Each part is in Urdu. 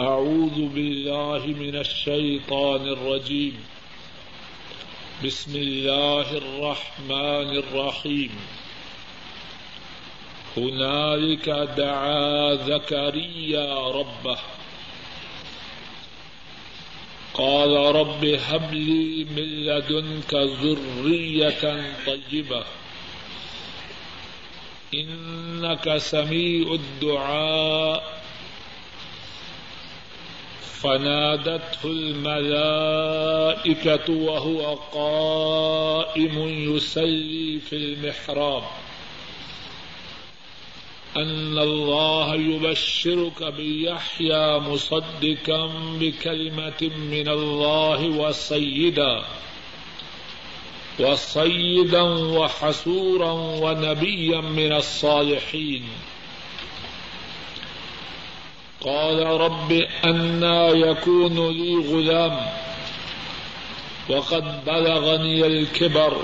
أعوذ بالله من الشيطان الرجيم. بسم الله الرحمن الرحيم. هنالك دعا زكريا ربه. قال رب هب لي من لدنك ذرية طيبة. إنك سميع الدعاء. فنادته الملائكة وهو قائم يسلي في المحراب. أن الله يبشرك بيحيى مصدقا بكلمة من الله وسيدا. وصيدا وحسورا ونبيا من الصالحين. قال رب أنا يكون لي غلام وقد بلغني الكبر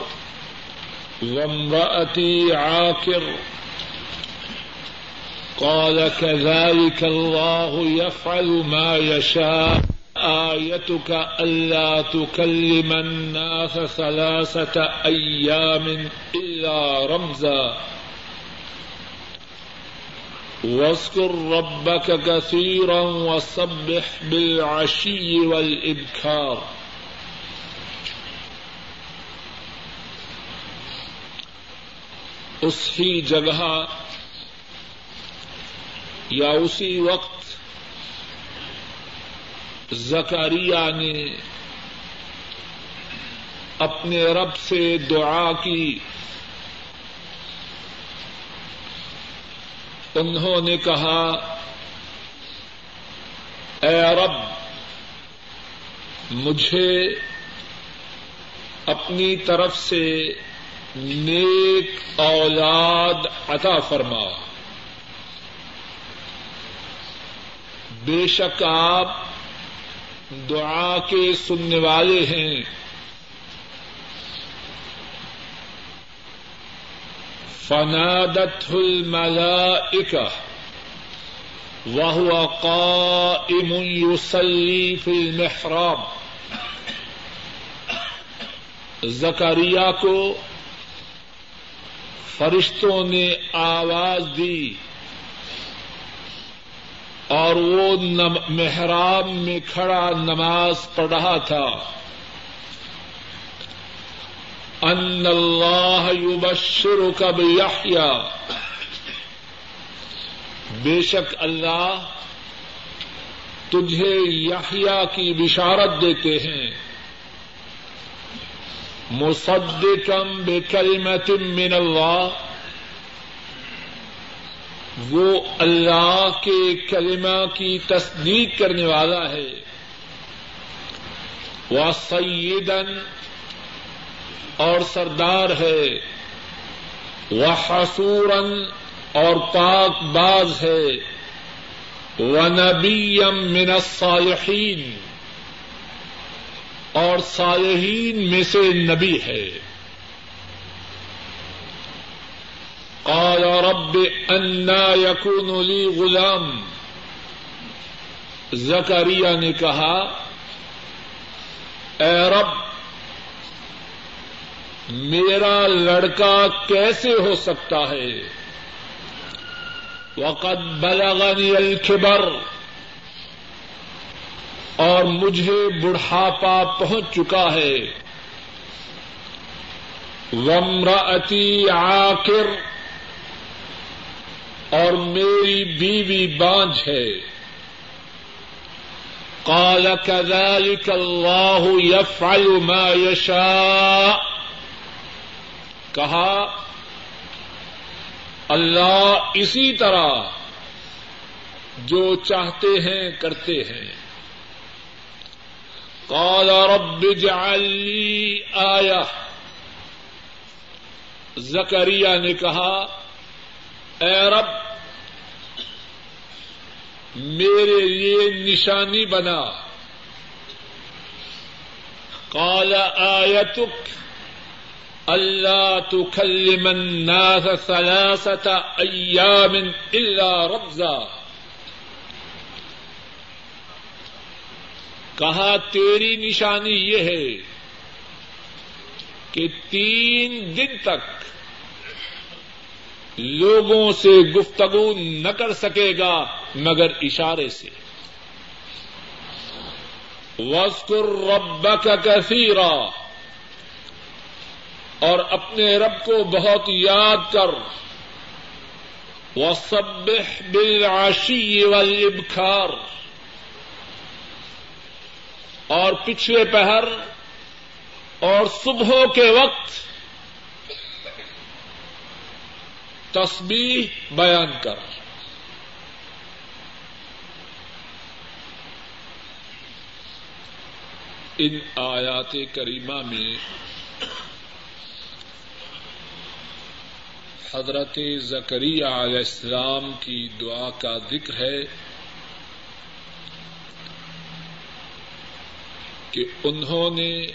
وامرأتي عاكر قال كذلك الله يفعل ما يشاء آيتك ألا تكلم الناس ثلاثة أيام إلا رمزا واذكر ربك كثيرا وسبح بالعشي والإبكار. اس ہی جگہ یا اسی وقت زکریہ نے اپنے رب سے دعا کی انہوں نے کہا، اے رب، مجھے اپنی طرف سے نیک اولاد عطا فرما۔ بے شک آپ دعا کے سننے والے ہیں۔ فنادت الملائکہ وهو قائم يصلي في المحراب. زکریا کو فرشتوں نے آواز دی اور وہ محراب میں کھڑا نماز پڑھ رہا تھا۔ ان اللہ یبشرک بیحییٰ بے شک اللہ تجھے یحییٰ کی بشارت دیتے ہیں. مصدقم بکلمت من اللہ. وہ اللہ کے کلمہ کی تصدیق کرنے والا ہے. وہ سیدن اور سردار ہے وہ حسورن اور پاک باز ہے وہ نبیم من الصالحین، اور صالحین میں سے نبی ہے۔ قال رب انا يكون لي غلام، زکریا نے کہا، اے رب میرا لڑکا کیسے ہو سکتا ہے؟ وقد بلغني الكبر۔ اور مجھے بڑھاپا پہنچ چکا ہے۔ ومراتی عاقر۔ اور میری بیوی بانج ہے۔ قال كذلك الله يفعل ما يشاء۔ کہا، اللہ اسی طرح جو چاہتے ہیں کرتے ہیں۔ قال رب اجعل آیا زکریا نے کہا، اے رب، میرے لیے نشانی بنا۔ قال آیتک اللہ تكلم الناس ثلاثة أيام إلا رمزا کہا، تیری نشانی یہ ہے کہ تین دن تک لوگوں سے گفتگو نہ کر سکے گا مگر اشارے سے۔ وسکر رب کا کثیرا اور اپنے رب کو بہت یاد کر۔ وہ سب بالعشی والابکار اور پچھلے پہر اور صبحوں کے وقت تسبیح بیان کر۔ ان آیات کریمہ میں حضرت زکری علیہ السلام کی دعا کا ذکر ہے کہ انہوں نے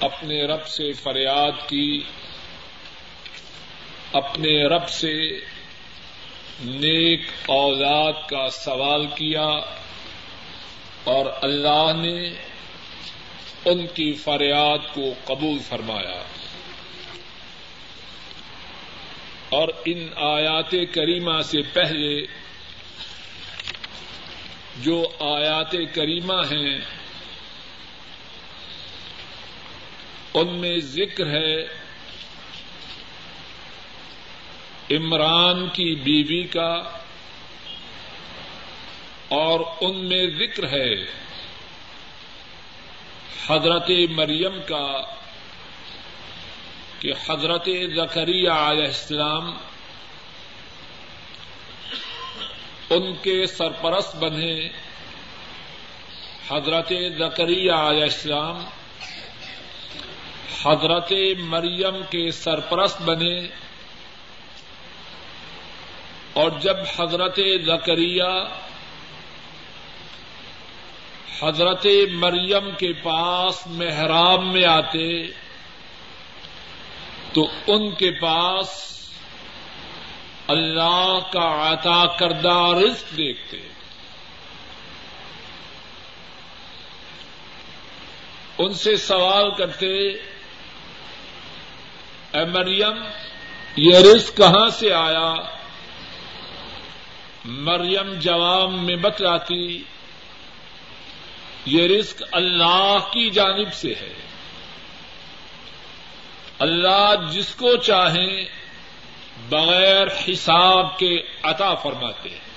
اپنے رب سے فریاد کی، اپنے رب سے نیک اولاد کا سوال کیا اور اللہ نے ان کی فریاد کو قبول فرمایا۔ اور ان آیات کریمہ سے پہلے جو آیات کریمہ ہیں، ان میں ذکر ہے عمران کی بیوی کا اور ان میں ذکر ہے حضرت مریم کا کہ حضرت زکریہ علیہ السلام ان کے سرپرست بنے۔ حضرت زکریہ علیہ السلام حضرت مریم کے سرپرست بنے۔ اور جب حضرت زکریہ حضرت مریم کے پاس محراب میں آتے تو ان کے پاس اللہ کا عطا کردہ رزق دیکھتے ان سے سوال کرتے اے مریم، یہ رزق کہاں سے آیا؟ مریم جواب میں بتلاتی، یہ رزق اللہ کی جانب سے ہے۔ اللہ جس کو چاہیں بغیر حساب کے عطا فرماتے ہیں۔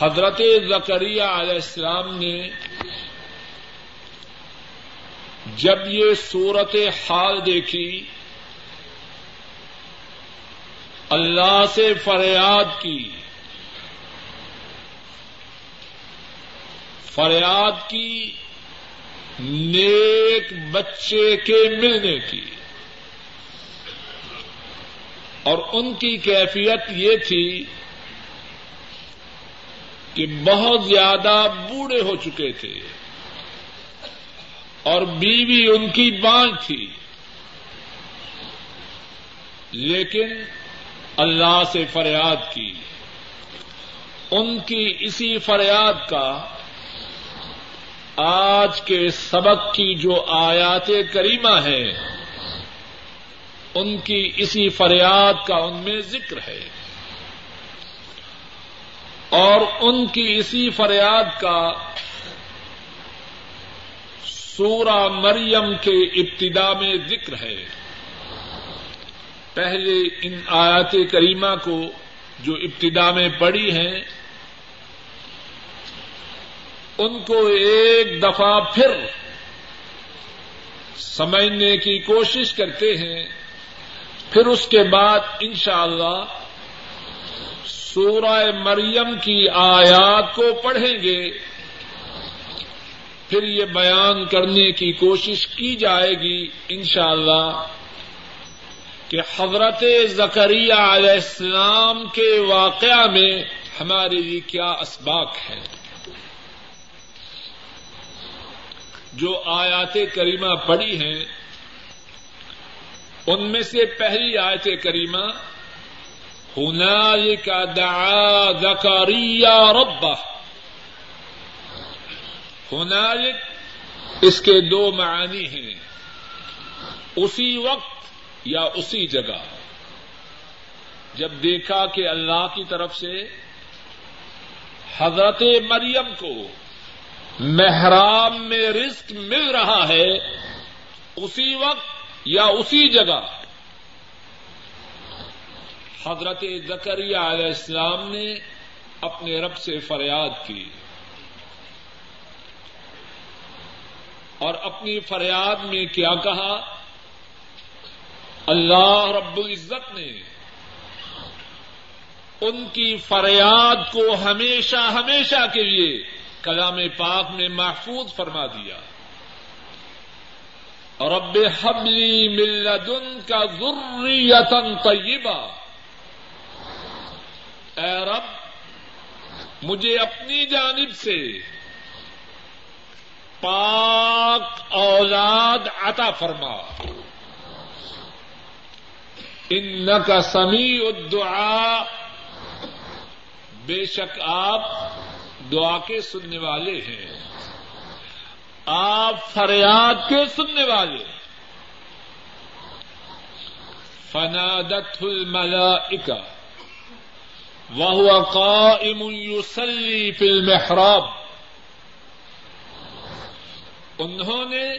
حضرت زکریہ علیہ السلام نے جب یہ صورت حال دیکھی، اللہ سے فریاد کی۔ فریاد کی نیک بچے کے ملنے کی۔ اور ان کی کیفیت یہ تھی کہ بہت زیادہ بوڑھے ہو چکے تھے اور بیوی ان کی بانگ تھی۔ لیکن اللہ سے فریاد کی۔ ان کی اسی فریاد کا آج کے سبق کی جو آیات کریمہ ہیں، ان کی اسی فریاد کا ان میں ذکر ہے۔ اور ان کی اسی فریاد کا سورہ مریم کے ابتدا میں ذکر ہے۔ پہلے ان آیات کریمہ کو جو ابتدا میں پڑھی ہیں ان کو ایک دفعہ پھر سمجھنے کی کوشش کرتے ہیں، پھر اس کے بعد انشاءاللہ اللہ سورہ مریم کی آیات کو پڑھیں گے۔ پھر یہ بیان کرنے کی کوشش کی جائے گی انشاءاللہ اللہ کہ حضرت زکریہ علیہ السلام کے واقعہ میں ہمارے لیے کیا اسباق ہے جو آیات کریمہ پڑھی ہیں، ان میں سے پہلی آیت کریمہ ہونا کا دعا زکریہ ربہ ہنالک اس کے دو معنی ہیں، اسی وقت یا اسی جگہ۔ جب دیکھا کہ اللہ کی طرف سے حضرت مریم کو محرام میں رزق مل رہا ہے، اسی وقت یا اسی جگہ۔ حضرت زکریہ علیہ السلام نے اپنے رب سے فریاد کی۔ اور اپنی فریاد میں کیا کہا؟ اللہ رب العزت نے، ان کی فریاد کو ہمیشہ ہمیشہ کے لیے کلام پاک میں محفوظ فرما دیا۔ رب حبلی ملدن کا ذریتن طیبہ۔ اے رب، مجھے اپنی جانب سے پاک اولاد عطا فرما۔ ان کا سمیع الدعاء۔ بے شک آپ دعا کے سننے والے ہیں۔ آپ فریاد کے سننے والے فنادت الملائکہ۔ وهو قائم يصلي في المحراب۔ انہوں نے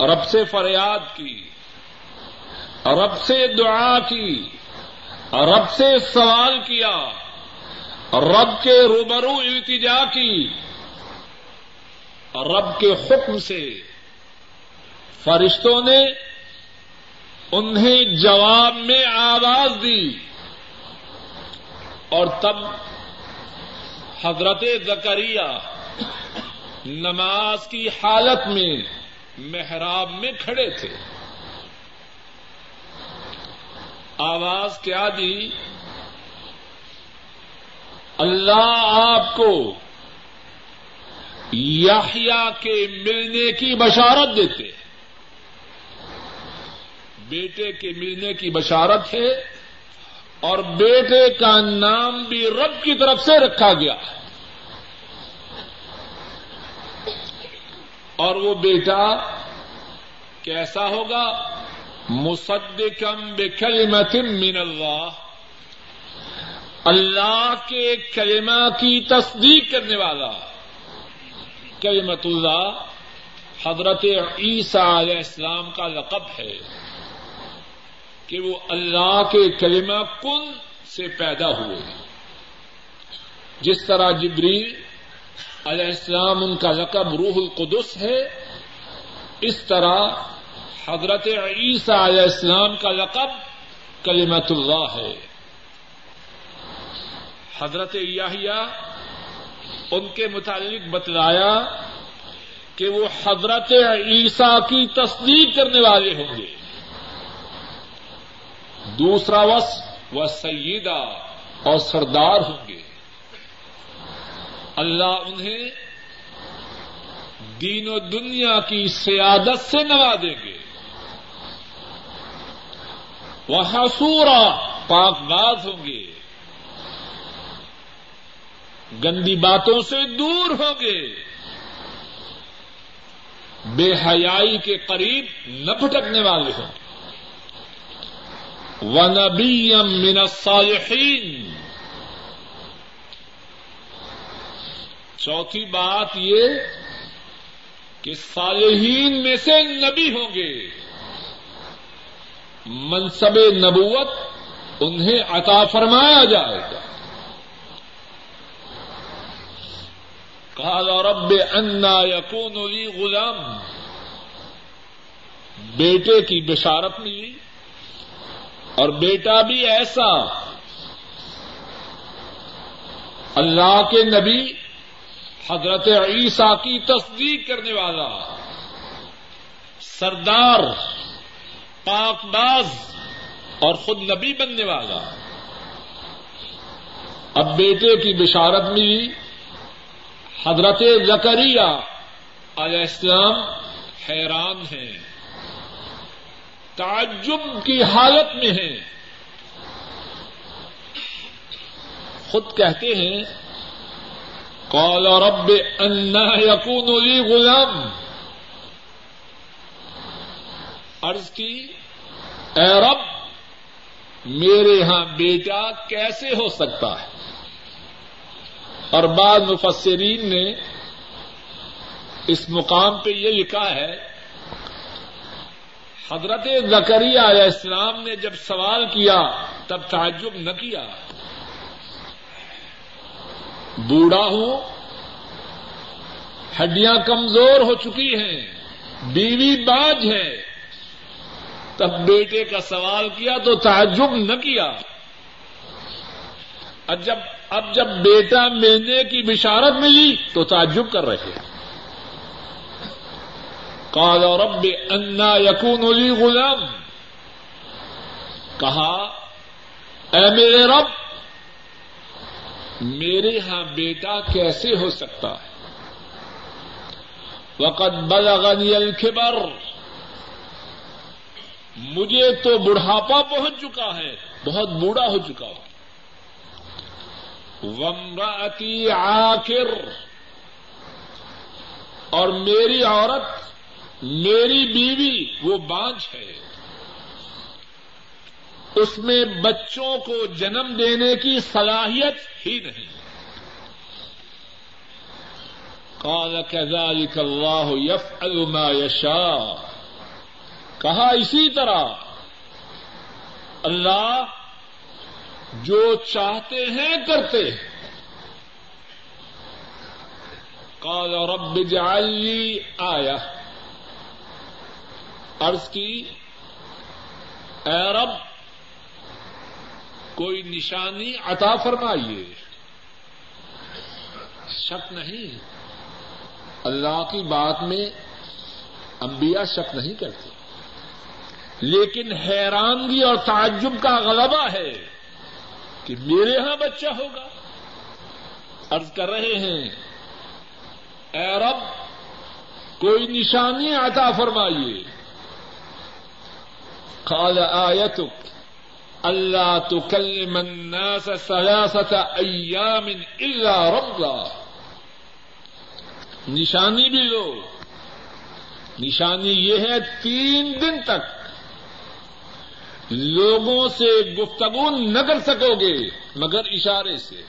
رب سے فریاد کی، رب سے دعا کی، رب سے سوال کیا۔ رب کے روبرو التجا کی، رب کے حکم سے فرشتوں نے انہیں جواب میں آواز دی۔ اور تب حضرت زکریہ نماز کی حالت میں محراب میں کھڑے تھے۔ آواز کیا دی؟ اللہ آپ کو یحیا کے ملنے کی بشارت دیتے بیٹے کے ملنے کی بشارت ہے اور بیٹے کا نام بھی رب کی طرف سے رکھا گیا۔ اور وہ بیٹا کیسا ہوگا؟ مصدقم بکلمت من اللہ۔ اللہ کے کلمہ کی تصدیق کرنے والا کلمت اللہ حضرت عیسیٰ علیہ السلام کا لقب ہے کہ وہ اللہ کے کلمہ کن سے پیدا ہوئے جس طرح جبریل علیہ السلام ان کا لقب روح القدس ہے، اس طرح حضرت عیسیٰ علیہ السلام کا لقب کلمت اللہ ہے۔ حضرت یاہیا ان کے متعلق بتلایا کہ وہ حضرت عیسیٰ کی تصدیق کرنے والے ہوں گے۔ دوسرا وس وہ سیدہ اور سردار ہوں گے۔ اللہ انہیں دین و دنیا کی سیادت سے نوا دیں گے۔ وہ حصورا پاک باز ہوں گے۔ گندی باتوں سے دور ہوں گے بے حیائی کے قریب نہ پھٹکنے والے ہوں۔ گے نبی من الصالحین چوتھی بات یہ کہ صالحین میں سے نبی ہوں گے۔ منصب نبوت انہیں عطا فرمایا جائے گا۔ قال رب انا یقون لی غلام۔ بیٹے کی بشارت ملی اور بیٹا بھی ایسا۔ اللہ کے نبی حضرت عیسیٰ کی تصدیق کرنے والا۔ سردار، پاک باز اور خود نبی بننے والا۔ اب بیٹے کی بشارت ملی۔ حضرت زکریہ علیہ السلام حیران ہیں، تعجب کی حالت میں ہیں۔ خود کہتے ہیں، قال رب انا یقون لی غلام۔ عرض کی، اے رب، میرے یہاں بیٹا کیسے ہو سکتا ہے؟ اور بعد مفسرین نے اس مقام پہ یہ لکھا ہے، حضرت زکری علیہ السلام نے جب سوال کیا، تب تعجب نہ کیا۔ بوڑھا ہوں، ہڈیاں کمزور ہو چکی ہیں، بیوی باج ہے۔ تب بیٹے کا سوال کیا تو تعجب نہ کیا۔ اب جب اب جب بیٹا ملنے کی بشارت ملی تو تعجب کر رہے قال رب انا یقون علی غلام۔ کہا، اے میرے رب، میرے ہاں بیٹا کیسے ہو سکتا ہے؟ وقت بلغنی الکبر۔ مجھے تو بڑھاپا پہنچ چکا ہے، بہت بوڑھا ہو چکا ہوں۔ ومراتی آخر اور میری عورت، میری بیوی، وہ بانچ ہے۔ اس میں بچوں کو جنم دینے کی صلاحیت ہی نہیں۔ قال كذلك الله يفعل ما يشاء۔ کہا اسی طرح اللہ جو چاہتے ہیں کرتے ہیں۔ قال رب اجعل آیا عرض کی، اے رب، کوئی نشانی عطا فرمائیے۔ شک نہیں۔ اللہ کی بات میں انبیاء شک نہیں کرتے۔ لیکن حیرانگی اور تعجب کا غلبہ ہے۔ کہ میرے یہاں بچہ ہوگا۔ عرض کر رہے ہیں، اے رب، کوئی نشانی عطا فرمائیے۔ قال آیتک اللہ تکلم الناس ثلاثة ایام الا رمضا نشانی بھی لو۔ نشانی یہ ہے تین دن تک۔ لوگوں سے گفتگو نہ کر سکو گے، مگر اشارے سے۔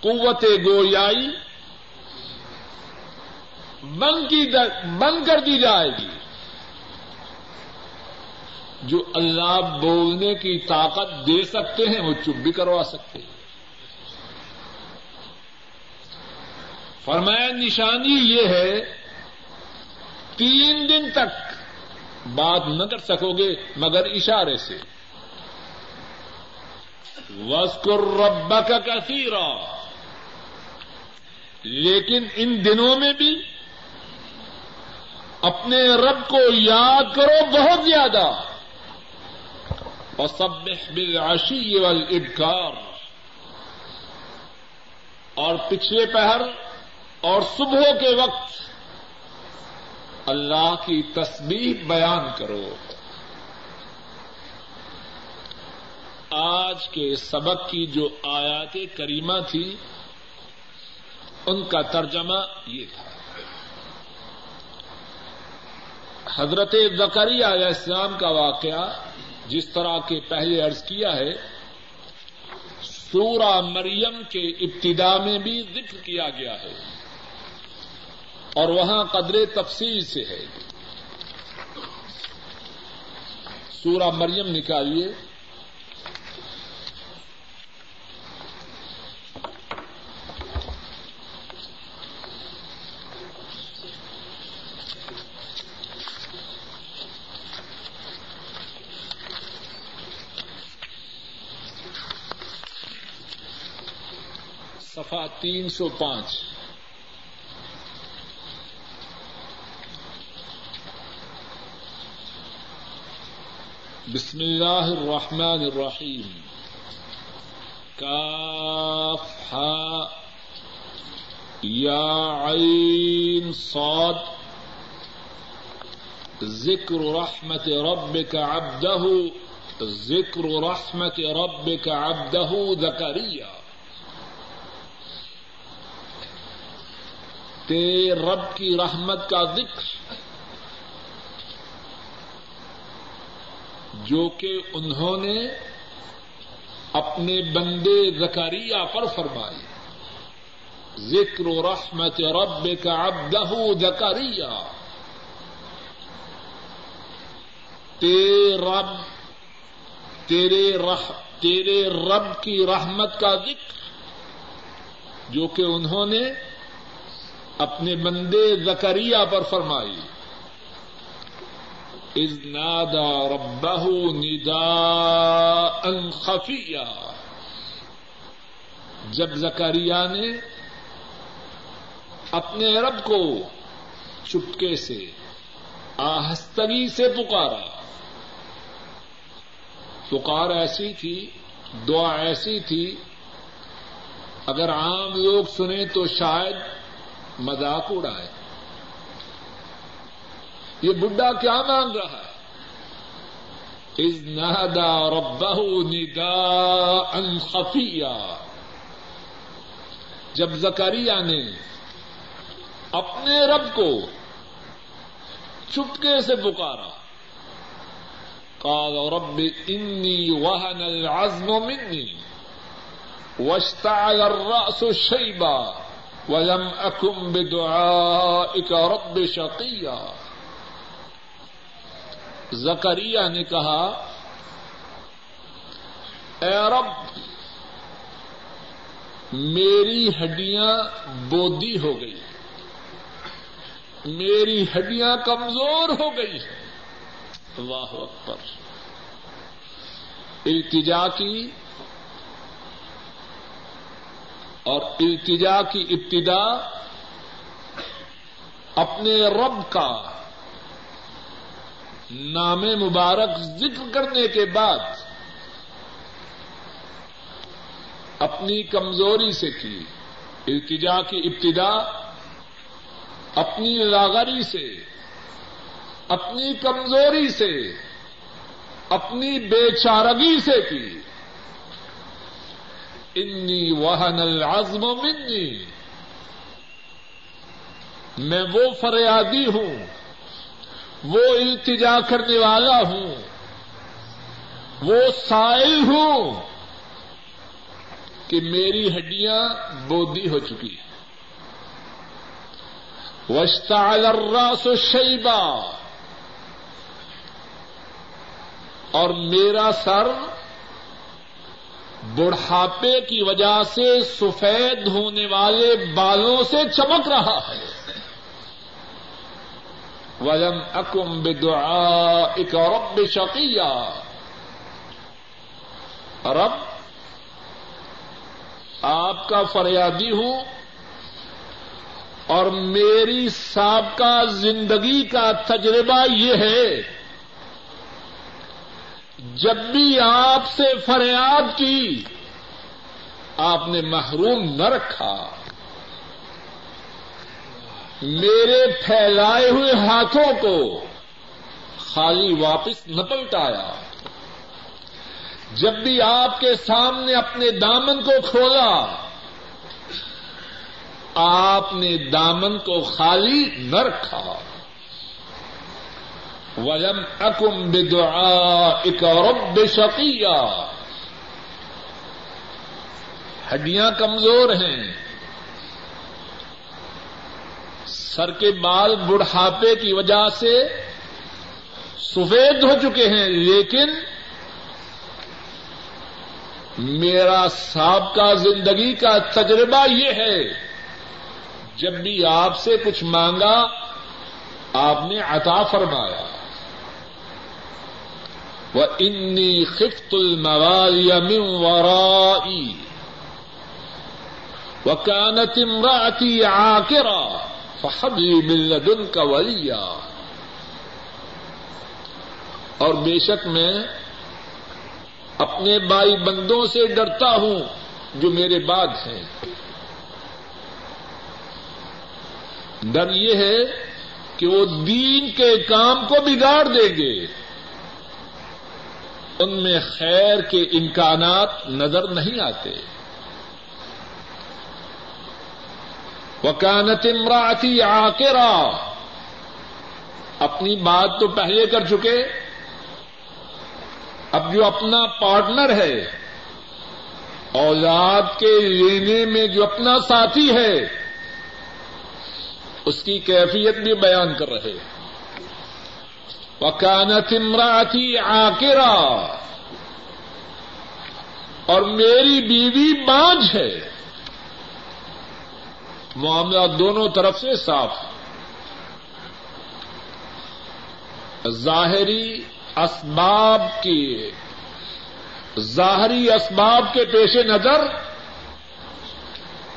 قوت گویائی بند کی بند کر دی جائے گی۔ جو اللہ بولنے کی طاقت دے سکتے ہیں، وہ چپ بھی کروا سکتے ہیں۔ فرمایا، نشانی یہ ہے، تین دن تک بات نہ کر سکو گے مگر اشارے سے۔ وسکر رب کا کثیرا۔ لیکن ان دنوں میں بھی اپنے رب کو یاد کرو بہت زیادہ۔ اور سب بالعشی والابکار۔ اور پچھلے پہر اور صبح کے وقت اللہ کی تسبیح بیان کرو۔ آج کے سبق کی جو آیات کریمہ تھی، ان کا ترجمہ یہ تھا۔ حضرت زکری علیہ السلام کا واقعہ جس طرح کے پہلے عرض کیا ہے، سورہ مریم کے ابتدا میں بھی ذکر کیا گیا ہے۔ اور وہاں قدر تفصیل سے ہے۔ سورہ مریم نکالیے صفحہ تین سو پانچ۔ بسم اللہ الرحمن الرحیم. کاف، ہا، یا عین، صاد. ذکر رحمت ربك عبده ذکر رحمت ربك عبده زکریہ تیرے رب کی رحمت کا ذکر جو کہ انہوں نے اپنے بندے زکریہ پر فرمائی ذکر و رحمت رب کا ابدہ زکریہ تیرے رب، تیرے رح، تیرے رب کی رحمت کا ذکر۔ جو کہ انہوں نے اپنے بندے زکریہ پر فرمائی از نادا ربہ ندا خفیہ جب زکریہ نے اپنے رب کو چپکے سے، آہستگی سے پکارا۔ پکار ایسی تھی، دعا ایسی تھی، اگر عام لوگ سنیں تو شاید مذاق اڑائے۔ یہ بڈھا کیا مانگ رہا ہے؟ از نادا ربہ ندا ان خفیہ۔ جب زکریہ نے اپنے رب کو چپکے سے پکارا، قال رب انی وهن العزم مني واشتعل الرأس شيبا ولم أكن بدعائك رب شقيا زکریہ نے کہا، اے رب، میری ہڈیاں بودی ہو گئی، میری ہڈیاں کمزور ہو گئی۔ ہیں اللہ اکبر۔ التجا کی اور التجا کی ابتدا اپنے رب کا نام مبارک ذکر کرنے کے بعد اپنی کمزوری سے کی، التجا کی ابتدا، اپنی لاغری سے، اپنی کمزوری سے، اپنی بے چارگی سے کی۔ انی وہن العزم منی، میں وہ فریادی ہوں۔ وہ التجا کرنے والا ہوں، وہ سائل ہوں کہ میری ہڈیاں بودی ہو چکی ہیں۔ وشتعل الراس شیبا اور میرا سر بڑھاپے کی وجہ سے سفید ہونے والے بالوں سے چمک رہا ہے۔ وزم اکم بدعا ایک رب شقیہ رب، آپ کا فریادی ہوں اور میری سابقہ زندگی کا تجربہ یہ ہے، جب بھی آپ سے فریاد کی، آپ نے محروم نہ رکھا۔ میرے پھیلائے ہوئے ہاتھوں کو خالی واپس نہ پلٹایا۔ جب بھی آپ کے سامنے اپنے دامن کو کھولا، آپ نے دامن کو خالی نہ رکھا۔ ولم اکم بدعا اک رب شقیہ ہڈیاں کمزور ہیں۔ سر کے بال بڑھاپے کی وجہ سے سفید ہو چکے ہیں، لیکن میرا سابقہ زندگی کا تجربہ یہ ہے، جب بھی آپ سے کچھ مانگا، آپ نے عطا فرمایا۔ وہ انی خفت الموالی من ورائی وكانت امرأتي عاكرة فحب لي من لدنك اور بے شک میں اپنے بائی بندوں سے ڈرتا ہوں جو میرے بعد ہیں۔ ڈر یہ ہے کہ وہ دین کے کام کو بگاڑ دیں گے۔ ان میں خیر کے امکانات نظر نہیں آتے۔ وکانت امراتی آکرا اپنی بات تو پہلے کر چکے۔ اب جو اپنا پارٹنر ہے، اولاد کے لینے میں جو اپنا ساتھی ہے، اس کی کیفیت بھی بیان کر رہے۔ وکانت امراتی آکرا اور میری بیوی بانج ہے۔ معاملہ دونوں طرف سے صاف ظاہری اسباب کی ظاہری اسباب کے پیش نظر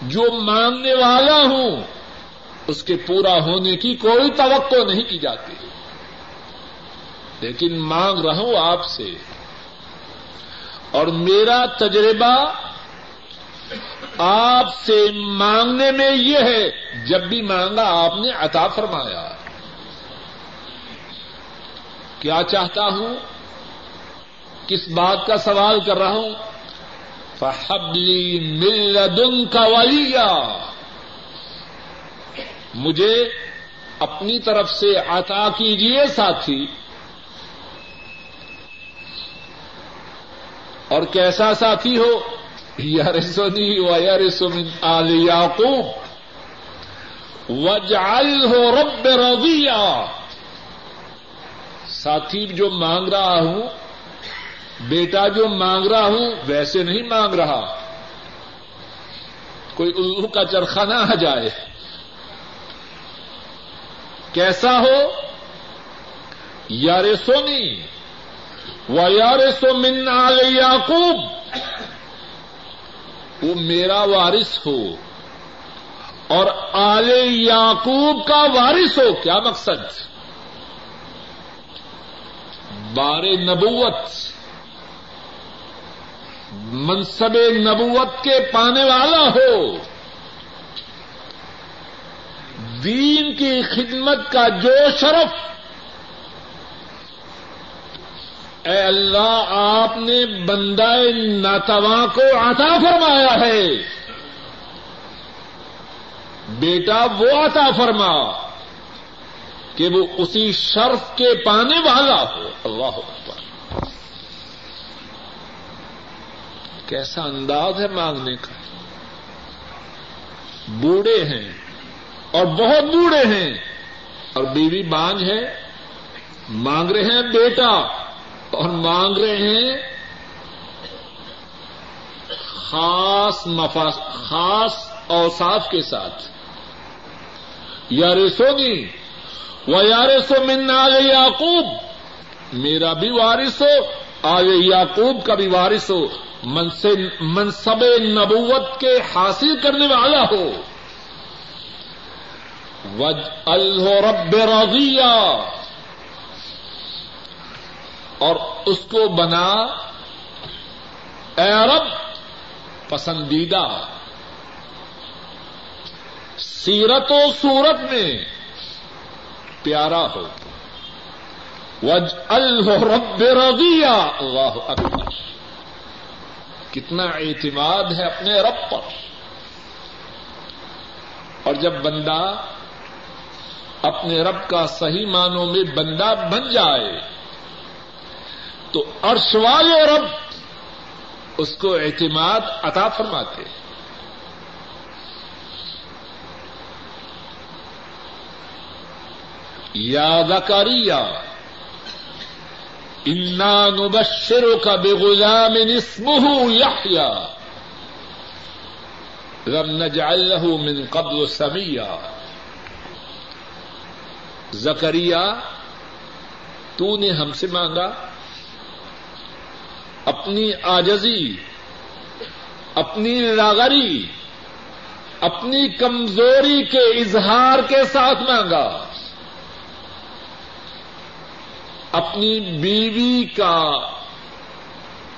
جو مانگنے والا ہوں، اس کے پورا ہونے کی کوئی توقع نہیں کی جاتی۔ لیکن مانگ رہا ہوں آپ سے۔ اور میرا تجربہ آپ سے مانگنے میں یہ ہے، جب بھی مانگا آپ نے عطا فرمایا۔ کیا چاہتا ہوں؟ کس بات کا سوال کر رہا ہوں؟ فحبلی ملدن کا ولیہ مجھے اپنی طرف سے عطا کیجیے ساتھی۔ اور کیسا ساتھی ہو؟ یارسونی و یارسو من آل یعقوب وجعل ہو رب رضیا ساتھی جو مانگ رہا ہوں، بیٹا جو مانگ رہا ہوں، ویسے نہیں مانگ رہا۔ کوئی الو کا چرخہ نہ آ جائے۔ کیسا ہو؟ یار سونی و یار سو من آل یعقوب۔ وہ میرا وارث ہو اور آل یعقوب کا وارث ہو، کیا مقصد؟ بار نبوت، منصب نبوت کے پانے والا ہو۔ دین کی خدمت کا جو شرف اے اللہ، آپ نے بندہ ناتواں کو عطا فرمایا ہے۔ بیٹا، وہ عطا فرما کہ وہ اسی شرف کے پانے والا ہو۔ اللہ اکبر۔ کیسا انداز ہے مانگنے کا۔ بوڑھے ہیں اور بہت بوڑھے ہیں۔ اور بیوی بانج ہے، مانگ رہے ہیں بیٹا۔ اور مانگ رہے ہیں خاص مفاس خاص اوساف کے ساتھ۔ یار سونی و یار سو من آل یعقوب۔ میرا بھی وارث ہو، آل یعقوب کا بھی وارث ہو۔ منصب نبوت کے حاصل کرنے والا ہو۔ وج الرب رضیہ۔ اور اس کو بنا اے رب پسندیدہ سیرت و صورت میں پیارا ہو۔ وج الرب رضیہ اللہ اکبر۔ کتنا اعتماد ہے اپنے رب پر۔ اور جب بندہ اپنے رب کا صحیح معنوں میں بندہ بن جائے تو عرش والے رب اس کو اعتماد عطا فرماتے یاد کریہ انا نبشروں کا بے غلام نسمہ یحیا رم نجعله من قبل سمیا۔ زکریا، تو نے ہم سے مانگا اپنی آجزی، اپنی لاغری اپنی کمزوری کے اظہار کے ساتھ مانگا۔ اپنی بیوی کا،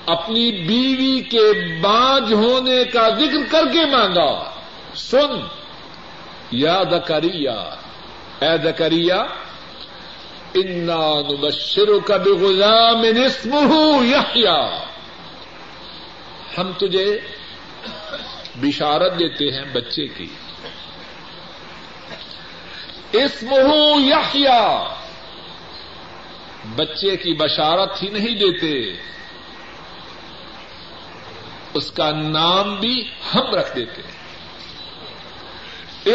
اپنی بیوی کے بانج ہونے کا ذکر کر کے مانگا۔ سن، یا دکریا اے دکریا انا نبشر کا بغلام اسمہ یحیا ہم تجھے بشارت دیتے ہیں بچے کی۔ اسمہ یحیا بچے کی بشارت ہی نہیں دیتے۔ اس کا نام بھی ہم رکھ دیتے۔ ہیں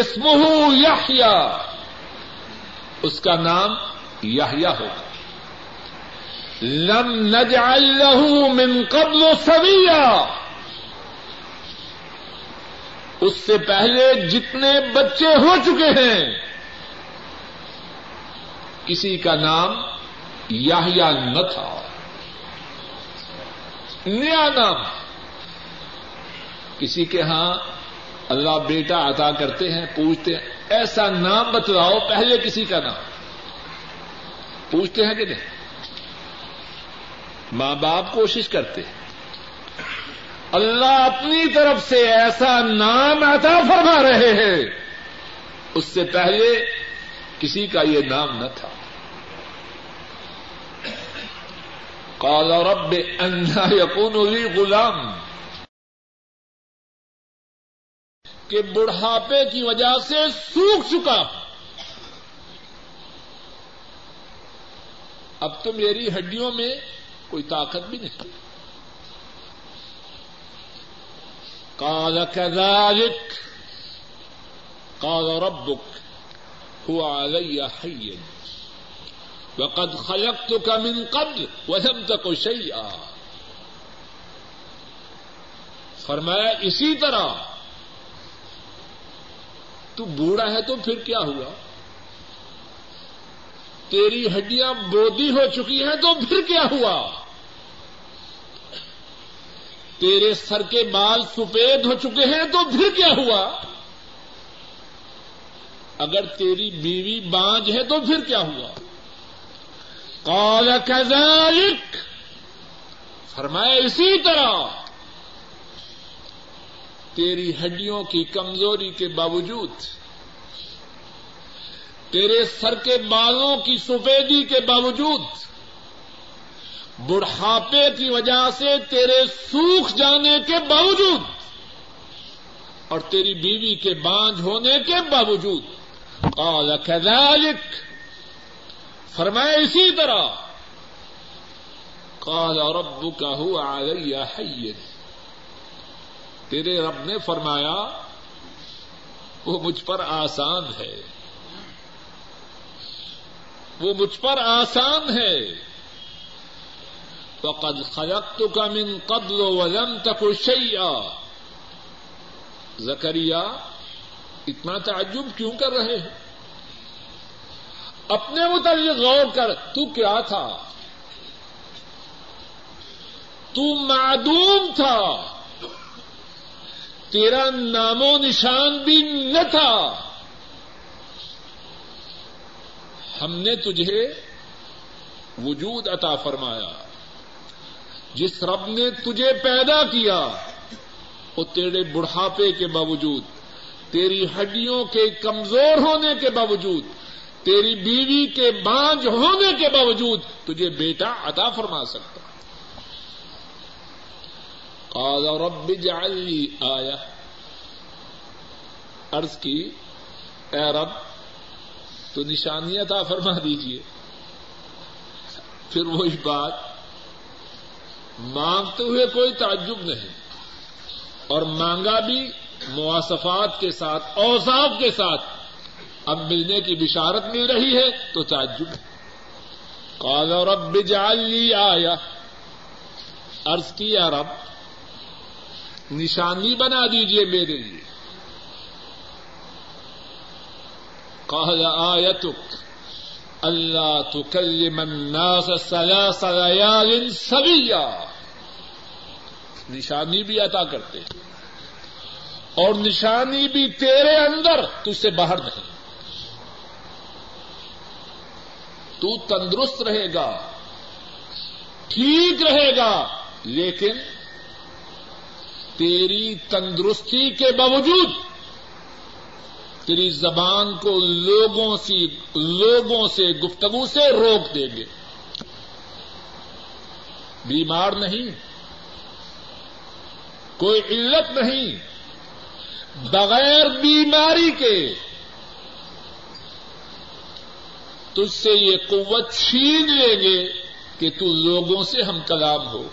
اسمہ یحیا اس کا نام یحیا ہوگا لم نجعل له من قبل سویا اس سے پہلے جتنے بچے ہو چکے ہیں، کسی کا نام یاہیا نہ تھا۔ نیا نام۔ کسی کے ہاں اللہ بیٹا عطا کرتے ہیں، پوچھتے ہیں، ایسا نام بتلاؤ، پہلے کسی کا نام۔ پوچھتے ہیں کہ نہیں؟ ماں باپ کوشش کرتے ہیں۔ اللہ اپنی طرف سے ایسا نام عطا فرما رہے ہیں۔ اس سے پہلے کسی کا یہ نام نہ تھا۔ قال رب انا یقون لی غلام۔ کہ بڑھاپے کی وجہ سے سوکھ چکا۔ اب تو میری ہڈیوں میں کوئی طاقت بھی نہیں۔ قال كذلك، قال ربك، هو علي حي، وقد خلقتك من قبل ولم تك شيئا۔ فرمایا، اسی طرح تو بوڑھا ہے تو پھر کیا ہوا؟ تیری ہڈیاں بودی ہو چکی ہیں تو پھر کیا ہوا؟ تیرے سر کے بال سفید ہو چکے ہیں تو پھر کیا ہوا؟ اگر تیری بیوی بانج ہے تو پھر کیا ہوا؟ قال كذلك فرمایا اسی طرح، تیری ہڈیوں کی کمزوری کے باوجود تیرے سر کے بالوں کی سفیدی کے باوجود، بڑھاپے کی وجہ سے تیرے سوکھ جانے کے باوجود، اور تیری بیوی کے بانج ہونے کے باوجود، قال كذلك فرمائے اسی طرح، قال ربك هو علي حي تیرے رب نے فرمایا، وہ مجھ پر آسان ہے۔ وہ مجھ پر آسان ہے۔ وقد خلقتك من قبل ولم تك شيئا۔ زکریا اتنا تعجب کیوں کر رہے ہیں؟ اپنے متعلق غور کر، تو کیا تھا؟ تو معدوم تھا۔ تیرا نام و نشان بھی نہ تھا۔ ہم نے تجھے وجود عطا فرمایا۔ جس رب نے تجھے پیدا کیا، وہ تیرے بڑھاپے کے باوجود، تیری ہڈیوں کے کمزور ہونے کے باوجود، تیری بیوی کے بانج ہونے کے باوجود تجھے بیٹا عطا فرما سکتا۔ قال رب اجعل لي آیا عرض کی، اے رب تو نشانی عطا فرما دیجیے پھر وہی بات، مانگتے ہوئے کوئی تعجب نہیں، اور مانگا بھی مواصفات کے ساتھ اوساف کے ساتھ۔ اب ملنے کی بشارت مل رہی ہے تو تعجب۔ قال رب اجعل لي آیا عرض کیا رب، نشانی بنا دیجیے میرے لیے۔ قال آیتک اللہ تکلم الناس ثلاث لیال سویا نشانی بھی عطا کرتے اور نشانی بھی تیرے اندر تجھ سے باہر نہیں۔ تو تندرست رہے گا، ٹھیک رہے گا، لیکن تیری تندرستی کے باوجود تیری زبان کو لوگوں سے لوگوں سے گفتگو سے روک دیں گے۔ بیمار نہیں۔ کوئی علت نہیں۔ بغیر بیماری کے۔ تجھ سے یہ قوت چھین لیں گے کہ تو لوگوں سے ہم کلام ہو۔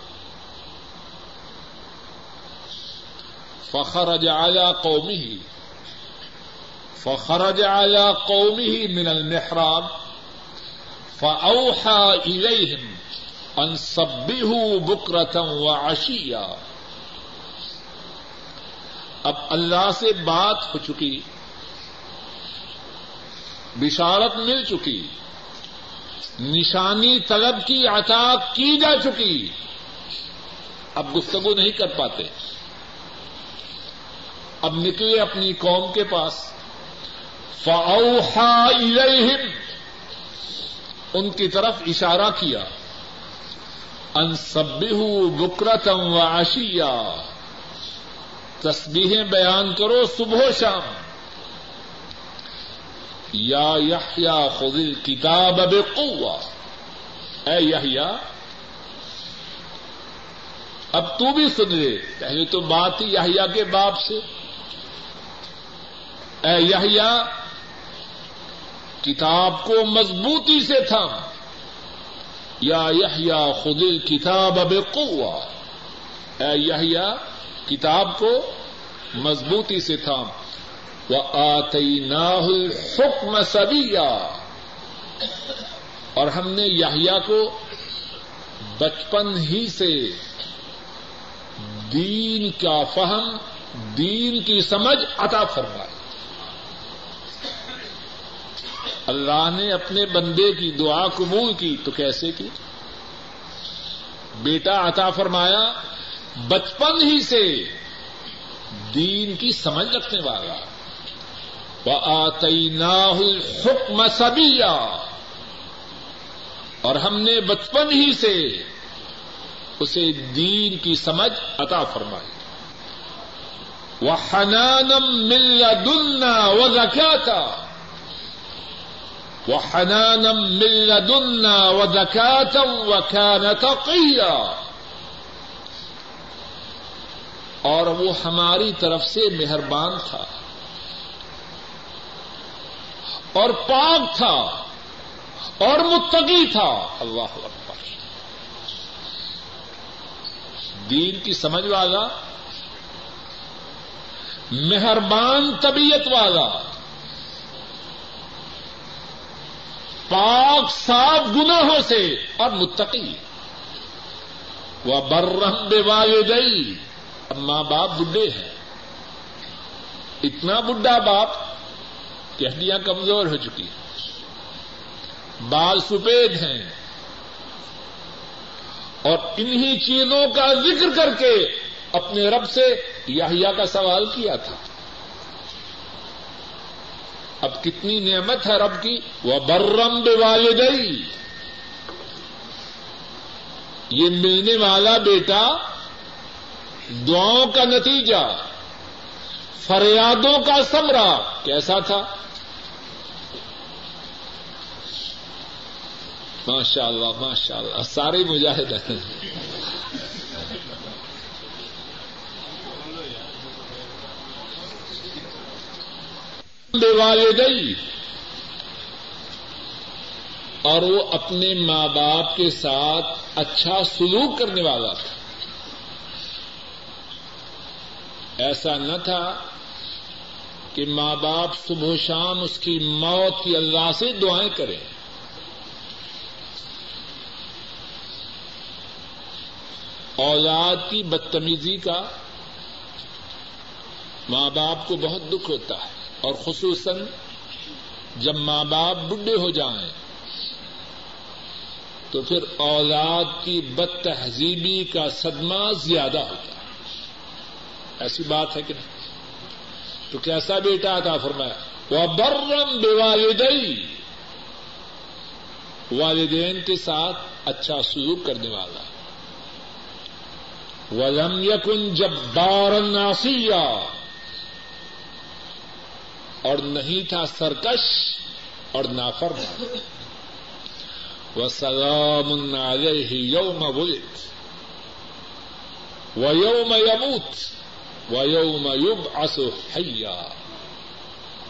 فخر جایا قومی ہی فخر جایا قومی ہی من المحراب فاوحا الیہم ان سبحوا بکرتم و اب اللہ سے بات ہو چکی، بشارت مل چکی، نشانی طلب کی، عطا کی جا چکی۔ اب گفتگو نہیں کر پاتے۔ اب نکلے اپنی قوم کے پاس۔ فاؤحا الیہم ان کی طرف اشارہ کیا۔ ان سبہ بکرتم و عشیا تسبیحیں بیان کرو صبح و شام۔ یا یحیا خذ کتاب اب اے یحیا اب تو بھی سن لے۔ پہلے تو بات ہی یحیا کے باپ سے۔ اے یحیا کتاب کو مضبوطی سے تھا یا یحیا خود کتاب اب اے یحیا کتاب کو مضبوطی سے تھا وہ آتی حکم سبیا اور ہم نے یحیا کو بچپن ہی سے دین کا فہم، دین کی سمجھ عطا فرمائی۔ اللہ نے اپنے بندے کی دعا قبول کی تو کیسے کی؟ بیٹا عطا فرمایا، بچپن ہی سے دین کی سمجھ رکھنے والا۔ وہ آتی حکم سبیا اور ہم نے بچپن ہی سے اسے دین کی سمجھ عطا فرمائی۔ وہ حنانم مل دلنا وہ رکھا وحنانا من لدنا وزكاة وكان تقيا. اور وہ ہماری طرف سے مہربان تھا اور پاک تھا اور متقی تھا۔ اللہ اکبر۔ دین کی سمجھ والا، مہربان طبیعت والا۔ پاک صاف گناہوں سے اور متقی۔ وہ برہم بے والدئی اب ماں باپ بڈھے ہیں۔ اتنا بڈھا باپ کہ ہڈیاں کمزور ہو چکی بال سفید ہیں۔ اور انہی چیزوں کا ذکر کر کے اپنے رب سے یاہیا کا سوال کیا تھا۔ اب کتنی نعمت ہے رب کی؟ وہ برم والدئی یہ ملنے والا بیٹا دعاؤں کا نتیجہ، فریادوں کا سمرا کیسا تھا؟ ماشاء اللہ ماشاء اللہ سارے مجاہد ہیں۔ والدئی۔ اور وہ اپنے ماں باپ کے ساتھ اچھا سلوک کرنے والا تھا۔ ایسا نہ تھا کہ ماں باپ صبح شام اس کی موت کی اللہ سے دعائیں کریں۔ اولاد کی بدتمیزی کا ماں باپ کو بہت دکھ ہوتا ہے۔ اور خصوصاً جب ماں باپ بڈھے ہو جائیں تو پھر اولاد کی بد تہذیبی کا صدمہ زیادہ ہوتا ہے۔ ایسی بات ہے کہ نہیں؟ تو کیسا بیٹا تھا فرمایا؟ وہ برم بے والدئی والدین کے ساتھ اچھا سلوک کرنے والا۔ ولم یکن جب بارن ناسیا اور نہیں تھا سرکش اور نافر وہ سلام علیہ یوم ولد و یوم یموت و یوم یوب اسو حیا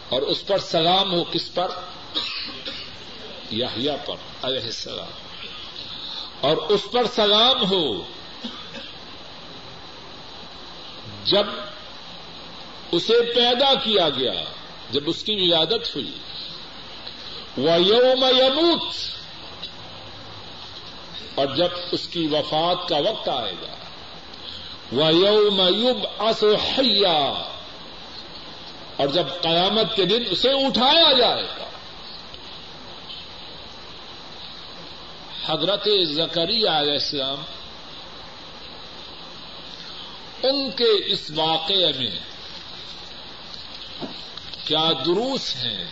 اور اس پر سلام ہو کس پر؟ یحییٰ پر، علیہ السلام۔ اور اس پر سلام ہو جب اسے پیدا کیا گیا۔ جب اس کی ولادت ہوئی وہ یوم یموت اور جب اس کی وفات کا وقت آئے گا وہ یوم یوب اصحیا اور جب قیامت کے دن اسے اٹھایا جائے گا۔ حضرت زکری علیہ السلام ان کے اس واقعے میں کیا دروس ہیں؟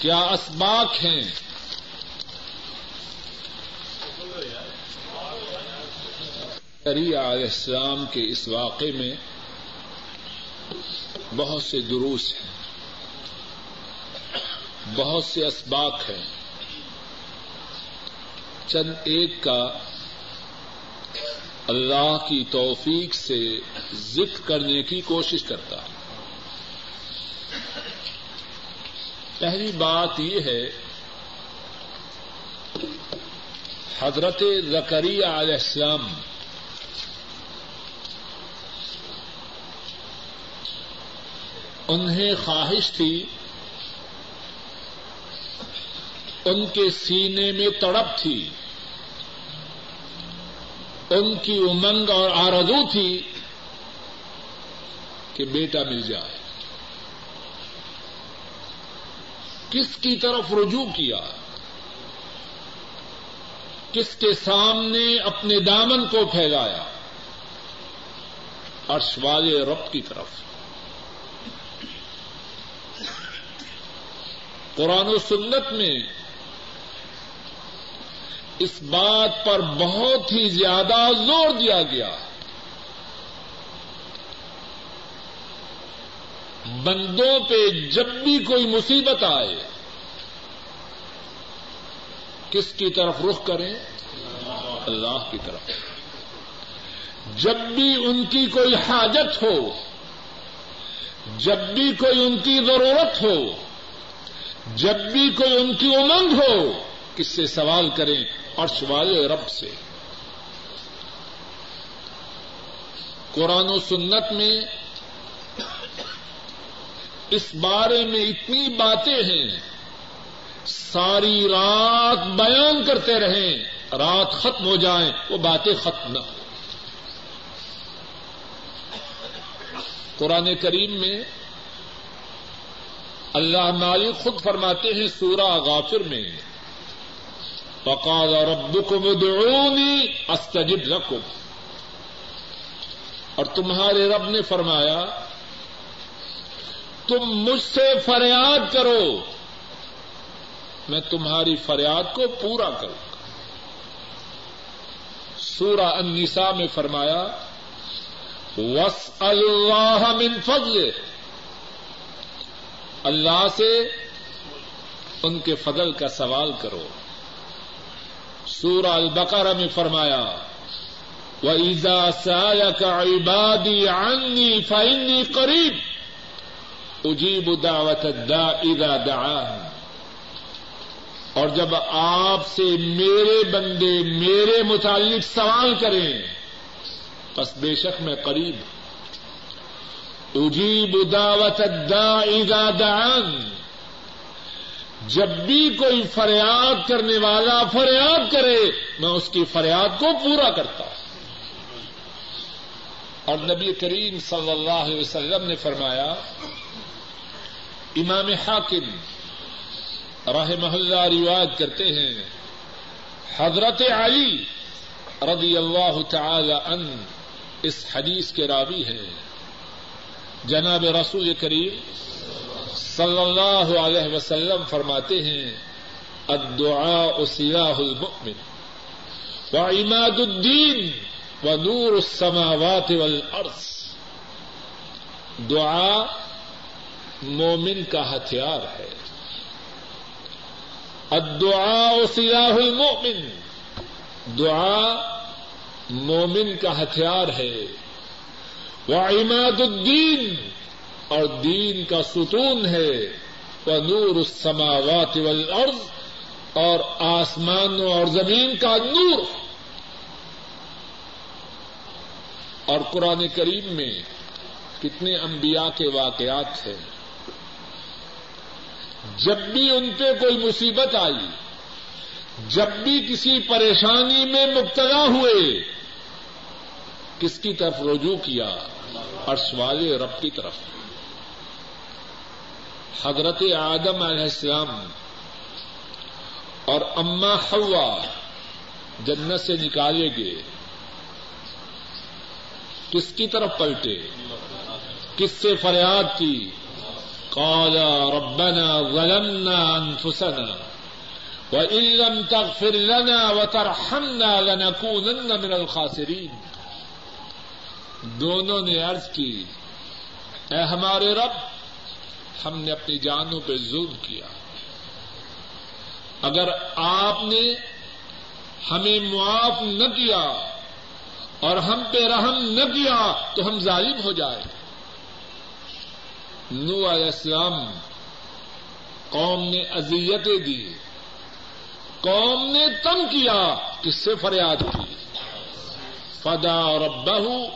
کیا اسباق ہیں؟ علیہ السلام کے اس واقعے میں بہت سے دروس ہیں، بہت سے اسباق ہیں۔ چند ایک کا اللہ کی توفیق سے ذکر کرنے کی کوشش کرتا ہے پہلی بات یہ ہے حضرت زکری علیہ السلام انہیں خواہش تھی ان کے سینے میں تڑپ تھی، ان کی امنگ اور آرزو تھی کہ بیٹا مل جائے۔ کس کی طرف رجوع کیا؟ کس کے سامنے اپنے دامن کو پھیلایا؟ عرش والے رب کی طرف۔ قرآن و سنت میں اس بات پر بہت ہی زیادہ زور دیا گیا۔ بندوں پہ جب بھی کوئی مصیبت آئے، کس کی طرف رخ کریں؟ اللہ کی طرف۔ جب بھی ان کی کوئی حاجت ہو، جب بھی کوئی ان کی ضرورت ہو، جب بھی کوئی ان کی امنگ ہو، کس سے سوال کریں؟ اور والے رب سے۔ قرآن و سنت میں اس بارے میں اتنی باتیں ہیں، ساری رات بیان کرتے رہیں، رات ختم ہو جائیں، وہ باتیں ختم نہ ہو قرآن کریم میں اللہ مالک خود فرماتے ہیں سورہ غافر میں فقال ربكم ادعوني استجب لكم اور تمہارے رب نے فرمایا تم مجھ سے فریاد کرو، میں تمہاری فریاد کو پورا کروں گا۔ سورہ النساء میں فرمایا وس اللہ من فضل اللہ سے ان کے فضل کا سوال کرو۔ سورہ البقرہ میں فرمایا وہ ایزا سیا کا عبادی عنی فعنی قریب اجیب دعوت دا ادا دعان اور جب آپ سے میرے بندے، میرے متعلق سوال کریں بس بے شک میں قریب اجیب دعوت دا ادا دعان جب بھی کوئی فریاد کرنے والا فریاد کرے، میں اس کی فریاد کو پورا کرتا ہوں۔ اور نبی کریم صلی اللہ علیہ وسلم نے فرمایا امام حاکم راہ محلہ روایت کرتے ہیں، حضرت علی رضی اللہ تعالی ان اس حدیث کے راوی ہیں۔ جناب رسول کریم صلی اللہ علیہ وسلم فرماتے ہیں، الدعاء سلاح المؤمن و عماد الدین و نور السماوات والارض۔ دعا مومن کا ہتھیار ہے۔ الدعاء سلاح المؤمن۔ دعا مومن کا ہتھیار ہے۔ وہ عماد الدین۔ اور دین کا ستون ہے۔ وہ نور السماوات والارض۔ اور آسمانوں اور زمین کا نور۔ اور قرآن کریم میں کتنے انبیاء کے واقعات ہیں۔ جب بھی ان پہ کوئی مصیبت آئی، جب بھی کسی پریشانی میں مبتلا ہوئے، کس کی طرف رجوع کیا؟ اور سوال رب کی طرف۔ حضرت آدم علیہ السلام اور اما ہوا جنت سے نکالے گئے۔ کس کی طرف پلٹے؟ کس سے فریاد کی؟ قال ربنا ظلمنا انفسنا وان لم تغفر لنا وترحمنا لنكونن من الخاسرين. دونوں نے عرض کی، اے ہمارے رب، ہم نے اپنی جانوں پہ ظلم کیا۔ اگر آپ نے ہمیں معاف نہ کیا اور ہم پہ رحم نہ کیا تو ہم ظالم ہو جائے۔ نو علیہ السلام قوم نے اذیتیں دی۔ قوم نے تم کیا کس سے فریاد کی۔ فدا اور بہو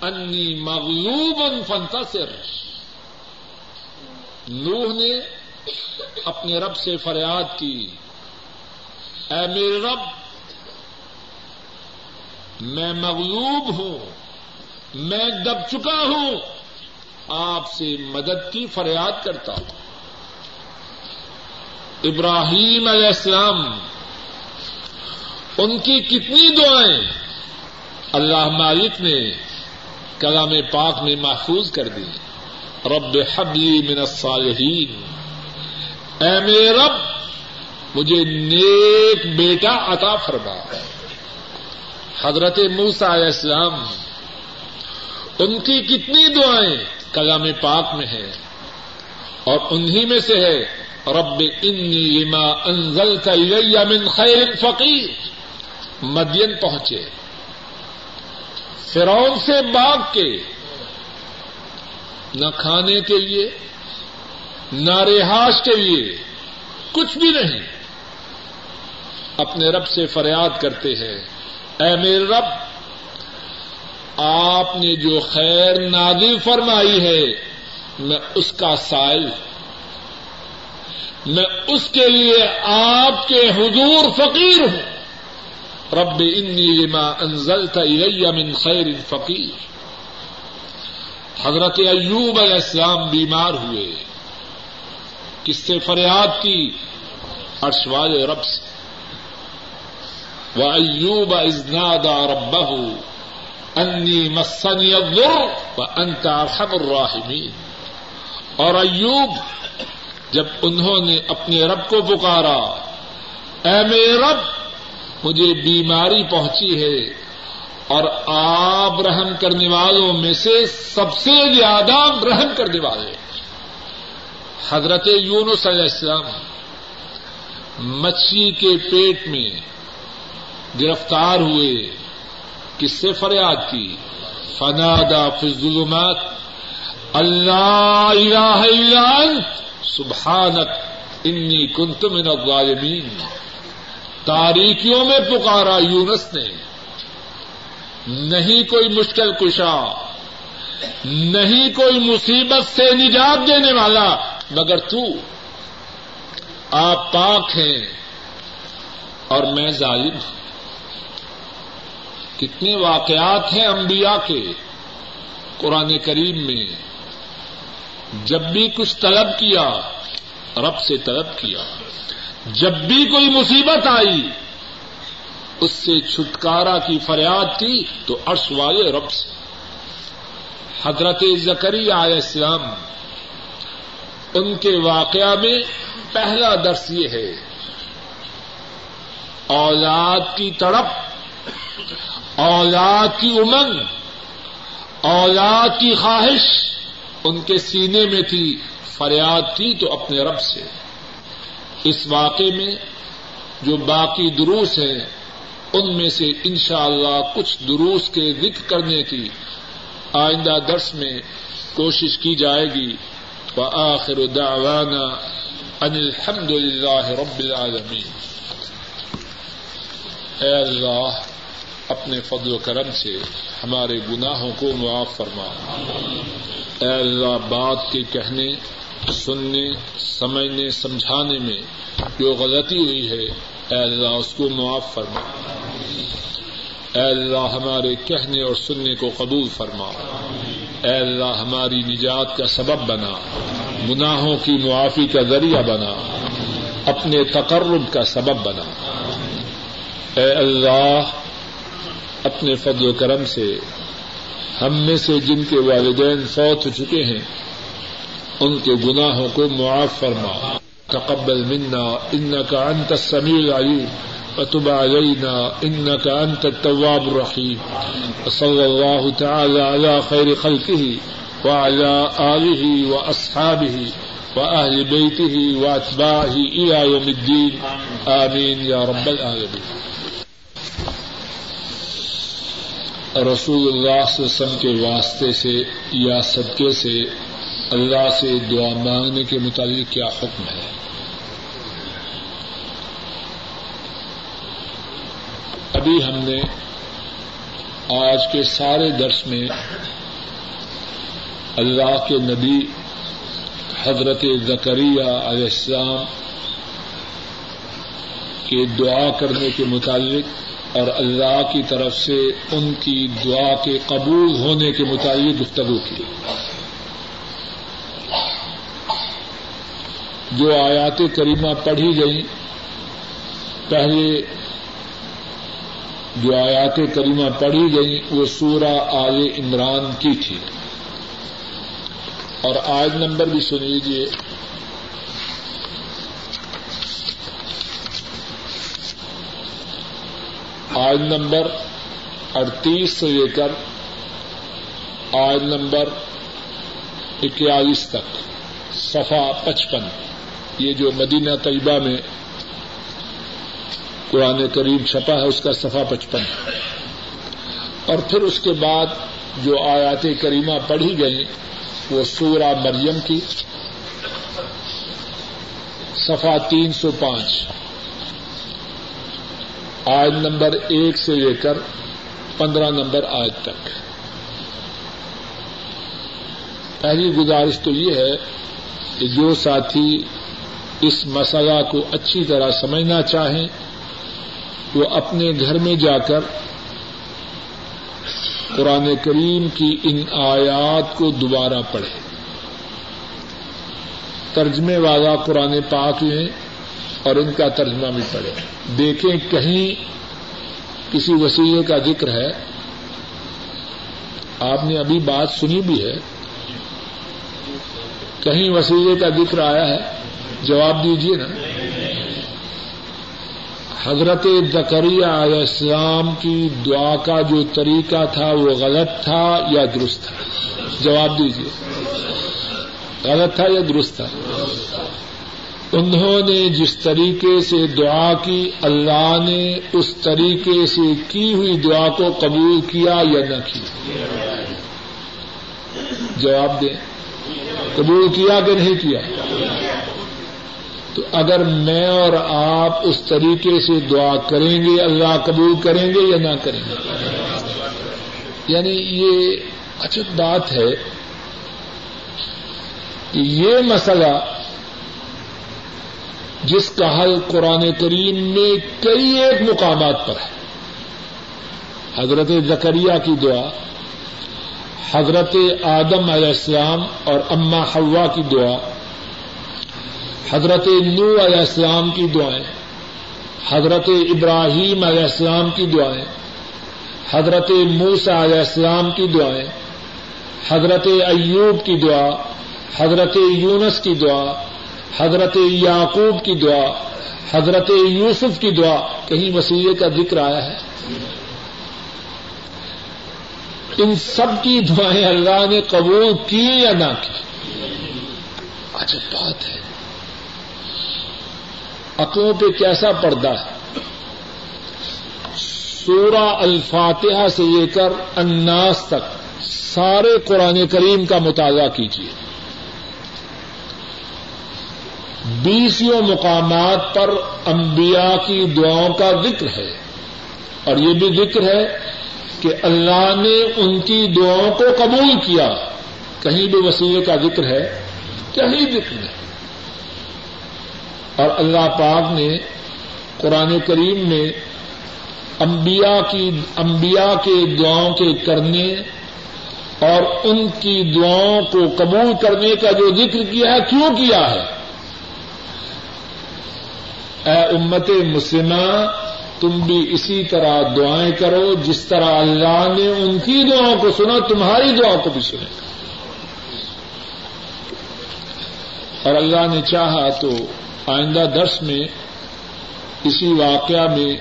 انی مغلوب فنتصر نوح نے اپنے رب سے فریاد کی۔ اے میرے رب، میں مغلوب ہوں، میں دب چکا ہوں۔ آپ سے مدد کی فریاد کرتا ہوں۔ ابراہیم علیہ السلام، ان کی کتنی دعائیں اللہ مالک نے کلام پاک میں محفوظ کر دی۔ رب حبلی من الصالحین۔ اے میرے رب، مجھے نیک بیٹا عطا فرما۔ حضرت موسا علیہ السلام، ان کی کتنی دعائیں کلام پاک میں ہیں اور انہی میں سے ہے، رب انی لما انزلت الی من خیر فقیر۔ مدین پہنچے۔ فرعون سے باغ کے نہ کھانے کے لیے، نہ رہائش کے لیے کچھ بھی نہیں۔ اپنے رب سے فریاد کرتے ہیں، اے میرے رب آپ نے جو خیر نادل فرمائی ہے، میں اس کا سائل میں اس کے لیے آپ کے حضور فقیر ہوں۔ رب انی لما انزلت الی من خیر فقیر۔ حضرت ایوب علیہ السلام بیمار ہوئے۔ کس سے فریاد کی؟ ارشوال رب سے۔ وہ ایوب ازنادا ربہ انی مسنی الضر و انت ارحم الراحمین اور ایوب، جب انہوں نے اپنے رب کو پکارا، اے میرے رب، مجھے بیماری پہنچی ہے اور آپ رحم کرنے والوں میں سے سب سے زیادہ رحم کرنے والے حضرت یونس علیہ السلام مچھلی کے پیٹ میں گرفتار ہوئے۔ کس سے فریاد کی؟ فنادا الظلمات اللہ الہ الا انت، سبحانک، انی کنت من الظالمین۔ تاریکیوں میں پکارا یونس نے۔ نہیں کوئی مشکل کشا، نہیں کوئی مصیبت سے نجات دینے والا، مگر تو۔ آپ پاک ہیں اور میں ظالم ہوں۔ کتنے واقعات ہیں انبیاء کے قرآن کریم میں۔ جب بھی کچھ طلب کیا، رب سے طلب کیا۔ جب بھی کوئی مصیبت آئی، اس سے چھٹکارا کی فریاد کی تو عرش والے رب سے۔ حضرت زکری علیہ السلام، ان کے واقعہ میں پہلا درس یہ ہے۔ اولاد کی تڑپ اولاد کی امنگ، اولاد کی خواہش ان کے سینے میں تھی، فریاد کی تو اپنے رب سے۔ اس واقعے میں جو باقی دروس ہیں، ان میں سے انشاءاللہ اللہ کچھ دروس کے ذکر کرنے کی آئندہ درس میں کوشش کی جائے گی۔ وآخر دعوانا ان الحمد للہ رب العالمین۔ اے اللہ اپنے فضل و کرم سے ہمارے گناہوں کو معاف فرما۔ اے اللہ، بات کے کہنے، سننے، سمجھنے، سمجھانے میں جو غلطی ہوئی ہے، اے اللہ، اس کو معاف فرما۔ اے اللہ، ہمارے کہنے اور سننے کو قبول فرما۔ اے اللہ، ہماری نجات کا سبب بنا۔ گناہوں کی معافی کا ذریعہ بنا۔ اپنے تقرب کا سبب بنا۔ اے اللہ اپنے فضل و کرم سے ہم میں سے جن کے والدین فوت ہو چکے ہیں، ان کے گناہوں کو معاف فرما۔ تقبل منا انك انت السميع العليم وتب علينا انك انت التواب الرحيم وصلى الله تعالى على خير خلقه وعلى اله واصحابه واهل بيته واتباعه الى يوم الدين امين يا رب العالمين رسول اللہ صلی اللہ علیہ وسلم کے واسطے سے یا صدقے سے اللہ سے دعا مانگنے کے متعلق کیا حکم ہے؟ ابھی ہم نے آج کے سارے درس میں اللہ کے نبی حضرت زکریہ علیہ السلام کے دعا کرنے کے متعلق اور اللہ کی طرف سے ان کی دعا کے قبول ہونے کے متعلق گفتگو کی۔ جو آیات کریمہ پڑھی گئی پہلے جو آیات کریمہ پڑھی گئی وہ سورہ آل عمران کی تھی۔ اور آج نمبر بھی سن لیجیے آج نمبر اڑتیس سے لے کر آج نمبر اکیالیس تک صفا پچپن۔ یہ جو مدینہ طیبہ میں قرآن کریم چھپا ہے، اس کا صفا پچپن۔ اور پھر اس کے بعد جو آیات کریمہ پڑھی گئی وہ سورہ مریم کی صفا تین سو پانچ۔ آج نمبر ایک سے لے کر پندرہ نمبر آج تک۔ پہلی گزارش تو یہ ہے کہ جو ساتھی اس مسئلہ کو اچھی طرح سمجھنا چاہیں، وہ اپنے گھر میں جا کر قرآن کریم کی ان آیات کو دوبارہ پڑھے۔ ترجمے والا قرآن پاک لیں۔ اور ان کا ترجمہ بھی پڑھے۔ دیکھیں کہیں کسی وسیلے کا ذکر ہے۔ آپ نے ابھی بات سنی بھی ہے۔ کہیں وسیلے کا ذکر آیا ہے۔ جواب دیجیے نا۔ حضرت زکریہ علیہ السلام کی دعا کا جو طریقہ تھا وہ غلط تھا یا درست تھا؟ جواب دیجیے غلط تھا یا درست تھا؟ انہوں نے جس طریقے سے دعا کی، اللہ نے اس طریقے سے کی ہوئی دعا کو قبول کیا یا نہ کیا جواب دیں۔ قبول کیا کہ نہیں کیا؟ تو اگر میں اور آپ اس طریقے سے دعا کریں گے، اللہ قبول کریں گے یا نہ کریں گے؟ یعنی یہ اچھا بات ہے کہ یہ مسئلہ جس کا حل قرآن کریم میں کئی ایک مقامات پر ہے۔ حضرت زکریہ کی دعا، حضرت آدم علیہ السلام اور اما حوا کی دعا، حضرت نو علیہ السلام کی دعائیں، حضرت ابراہیم علیہ السلام کی دعائیں، حضرت موسا علیہ السلام کی دعائیں، حضرت ایوب کی دعا، حضرت یونس کی دعا حضرت یعقوب کی دعا، حضرت یوسف کی دعا، کہیں وسیلے کا ذکر آیا ہے۔ ان سب کی دعائیں اللہ نے قبول کی یا نہ کی؟ اچھا بات ہے۔ عقلوں پہ کیسا پردہ ہے؟ سورہ الفاتحہ سے لے کر اناس تک سارے قرآن کریم کا مطالعہ کیجیے بیسوں مقامات پر انبیاء کی دعاؤں کا ذکر ہے۔ اور یہ بھی ذکر ہے کہ اللہ نے ان کی دعاؤں کو قبول کیا۔ کہیں بھی وسیلے کا ذکر ہے، کہیں ذکر نہیں۔ اور اللہ پاک نے قرآن کریم میں انبیاء کی، انبیاء کے دعاؤں کے کرنے اور ان کی دعاؤں کو قبول کرنے کا جو ذکر کیا ہے، کیوں کیا ہے؟ اے امت مسلمہ، تم بھی اسی طرح دعائیں کرو، جس طرح اللہ نے ان کی دعاؤں کو سنا، تمہاری دعاؤں کو بھی سنے۔ اور اللہ نے چاہا تو آئندہ درس میں اسی واقعہ میں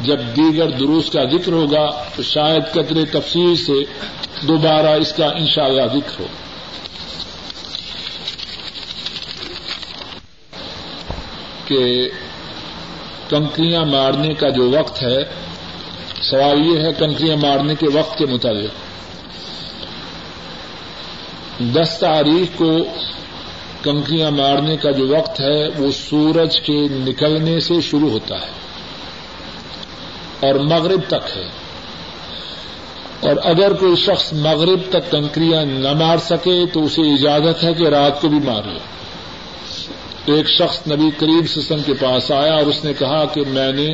جب دیگر دروس کا ذکر ہوگا، تو شاید قطر تفصیل سے دوبارہ اس کا انشاءاللہ ذکر ہو۔ کہ کنکریاں مارنے کا جو وقت ہے، سوال یہ ہے کنکریاں مارنے کے وقت کے مطابق دس تاریخ کو کنکریاں مارنے کا جو وقت ہے، وہ سورج کے نکلنے سے شروع ہوتا ہے اور مغرب تک ہے۔ اور اگر کوئی شخص مغرب تک کنکریاں نہ مار سکے، تو اسے اجازت ہے کہ رات کو بھی مارے ایک شخص نبی کریم سسٹم کے پاس آیا اور اس نے کہا کہ میں نے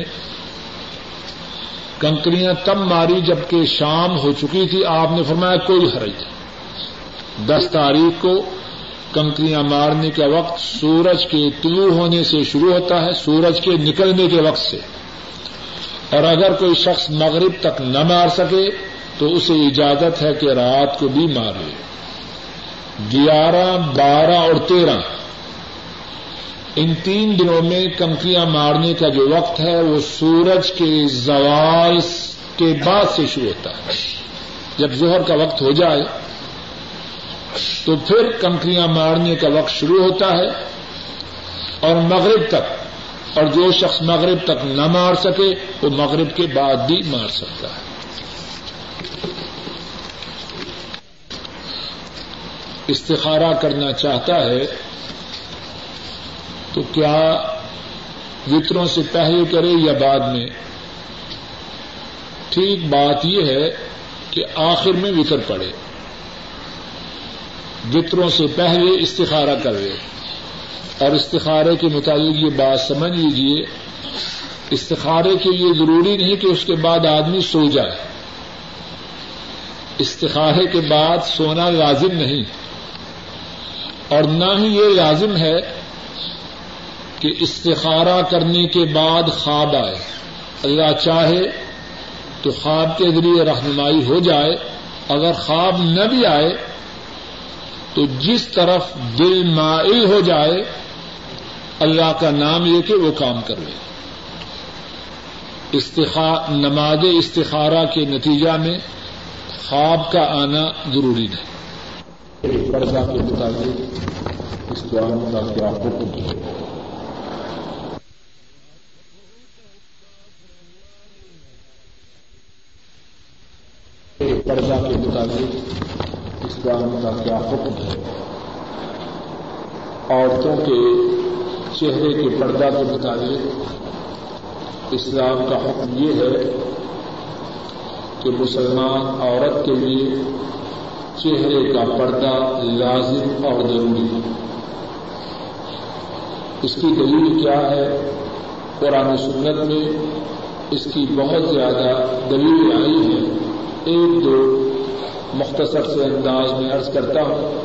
کنکریاں تب ماری جبکہ شام ہو چکی تھی۔ آپ نے فرمایا کوئی حرج دس تاریخ کو کنکریاں مارنے کا وقت سورج کے طلوع ہونے سے شروع ہوتا ہے، سورج کے نکلنے کے وقت سے۔ اور اگر کوئی شخص مغرب تک نہ مار سکے تو اسے اجازت ہے کہ رات کو بھی مارے۔ گیارہ، بارہ اور تیرہ۔ ان تین دنوں میں کنکریاں مارنے کا جو وقت ہے، وہ سورج کے زوال کے بعد سے شروع ہوتا ہے۔ جب زہر کا وقت ہو جائے، تو پھر کنکریاں مارنے کا وقت شروع ہوتا ہے اور مغرب تک، اور جو شخص مغرب تک نہ مار سکے، وہ مغرب کے بعد بھی مار سکتا ہے۔ استخارہ کرنا چاہتا ہے تو کیا وطروں سے پہلے کرے یا بعد میں؟ ٹھیک بات یہ ہے کہ آخر میں وطر پڑے۔ وطروں سے پہلے استخارہ کرے اور استخارے کے مطابق یہ بات سمجھ لیجیے استخارے کے لیے ضروری نہیں کہ اس کے بعد آدمی سو جائے۔ استخارے کے بعد سونا لازم نہیں۔ اور نہ ہی یہ لازم ہے کہ استخارہ کرنے کے بعد خواب آئے۔ اللہ چاہے تو خواب کے ذریعے رہنمائی ہو جائے۔ اگر خواب نہ بھی آئے تو جس طرف دل مائل ہو جائے، اللہ کا نام لے کے وہ کام کر لے۔ نماز استخارہ کے نتیجہ میں خواب کا آنا ضروری نہیں۔ پردہ کے مطابق اس کا کیا حکم ہے پردہ کے مطابق اسلام کا کیا حکم ہے؟ عورتوں کے چہرے کے پردہ کے مطابق اسلام کا حکم یہ ہے کہ مسلمان عورت کے لیے چہرے کا پردہ لازم اور ضروری ہے۔ اس کی دلیل کیا ہے؟ قرآن سنت میں اس کی بہت زیادہ دلیل آئی ہے۔ ایک دو مختصر سے انداز میں عرض کرتا ہوں،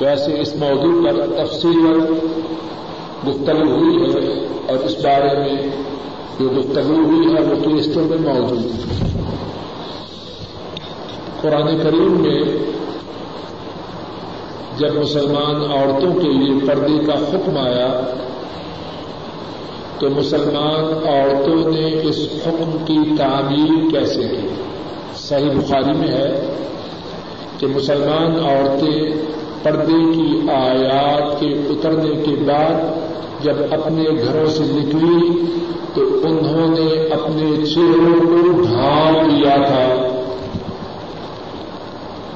ویسے اس موضوع پر تفصیل گفتگو ہوئی ہے اور اس بارے میں جو گفتگو ہوئی ہے، وہ کیسٹوں میں موجود ہے۔ قرآن کریم میں جب مسلمان عورتوں کے لیے پردے کا حکم آیا، تو مسلمان عورتوں نے اس حکم کی تعمیر کیسے کی؟ صحیح بخاری میں ہے کہ مسلمان عورتیں پردے کی آیات کے اترنے کے بعد جب اپنے گھروں سے نکلی تو انہوں نے اپنے چہروں کو ڈھال لیا تھا۔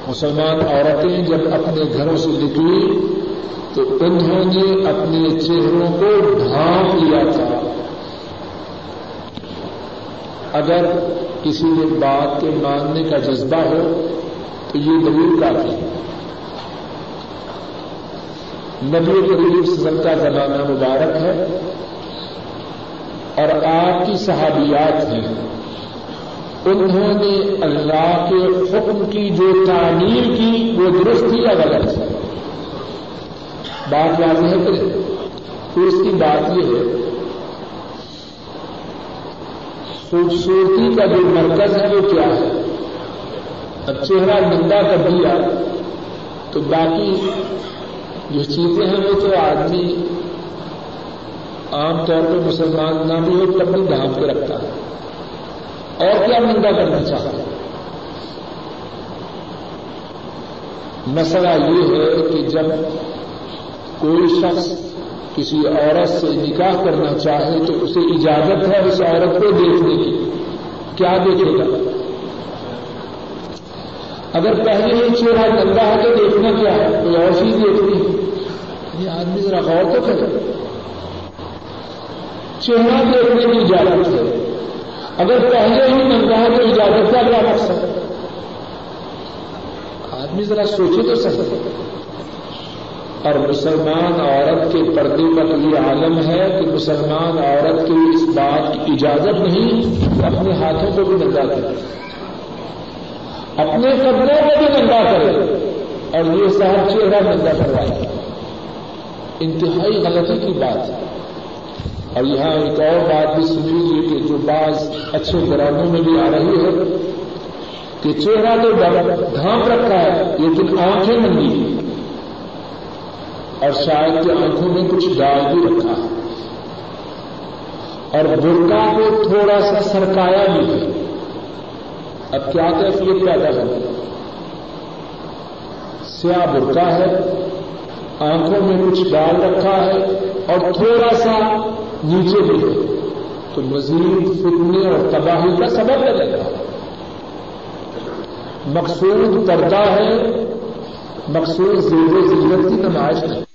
مسلمان عورتیں جب اپنے گھروں سے نکلی تو انہوں نے اپنے چہروں کو ڈھانپ لیا تھا۔ اگر کسی نے بات کے ماننے کا جذبہ ہو تو یہ دلیل کافی ہے۔ نبی کریم سزن کا زمانہ مبارک ہے اور آپ کی صحابیات ہیں۔ انہوں نے اللہ کے حکم کی جو تعمیر کی وہ درست یا غلط ہے۔ بات واضح ہے کہ اس کی بات یہ ہے خوبصورتی کا جو مرکز ہے وہ کیا ہے؟ اب چہرہ گندا کر دیا تو باقی جو چیزیں ہیں وہ تو آدمی عام طور پہ مسلمان نہ بھی ہو تو اپنی ڈھانپ کے رکھتا ہے۔ اور کیا نندا کرنا چاہتا مسئلہ یہ ہے کہ جب کوئی شخص کسی عورت سے نکاح کرنا چاہے تو اسے اجازت ہے اس عورت کو دیکھنے کی۔ کیا دیکھے گا؟ اگر پہلے ہی چہرہ گندا ہے تو دیکھنا کیا ہے؟ کوئی اور چیز دیکھنی یعنی یہ آدمی ذرا غور تو کرے۔ چہرہ دیکھنے کی اجازت ہے۔ اگر پہلے ہی ننگا ہے تو اجازت کا کیا مقصد آدمی ذرا سوچے تو سکتے اور مسلمان عورت کے پردے پر یہ عالم ہے کہ مسلمان عورت کی اس بات کی اجازت نہیں، اپنے ہاتھوں کو بھی ننگا کرے اپنے قدموں کو بھی ننگا کرے اور یہ صاحب چہرہ ننگا کروائے انتہائی غلطی کی بات ہے۔ اور یہاں ایک اور بات بھی سن لیجیے کہ جو بعض اچھے گراموں میں بھی آ رہی ہے کہ چہرہ تو ڈھانپ رکھا ہے، لیکن آنکھیں ننگی۔ اور شاید کہ آنکھوں میں کچھ ڈال بھی رکھا۔ ہے اور برقع کو تھوڑا سا سرکایا بھی۔ ہے اب کیا کیفیت پیدا ہے سیاہ برقع ہے، آنکھوں میں کچھ ڈال رکھا ہے اور تھوڑا سا نیچے بھی۔ ہے تو مزید فتنے اور تباہی کا سبب لگے گا۔ مقصود پردہ ہے، مقصود زیر زیرت کی نمائش نہیں